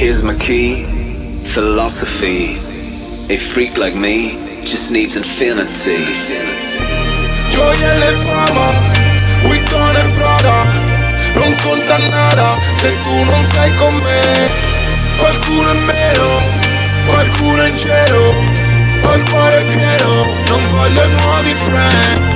Here's my key, philosophy. A freak like me just needs infinity. Gioia e fama, Witton e Prada Non conta nada se tu non sei con me. Qualcuno in meno, qualcuno in cielo Ho il cuore pieno, non voglio nuovi friend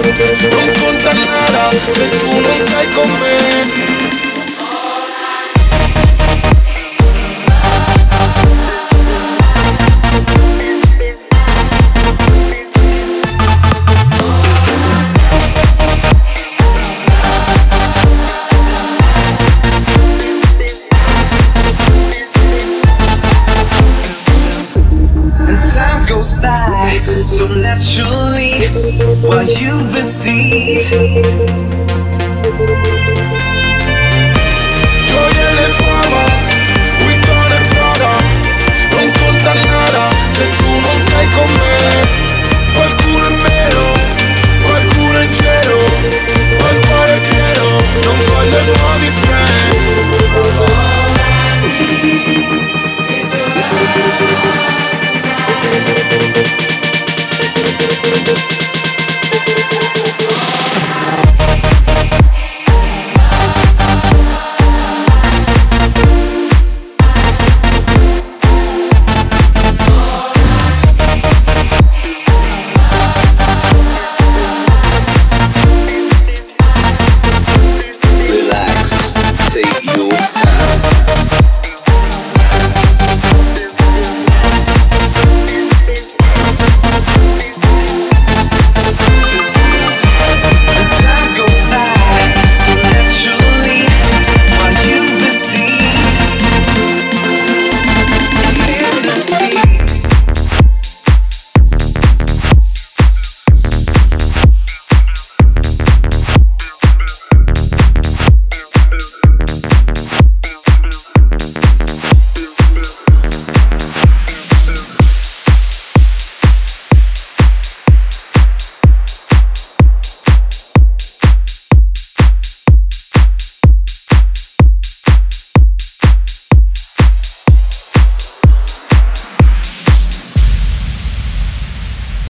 Non conta nada se tu goes by so naturally while you receive.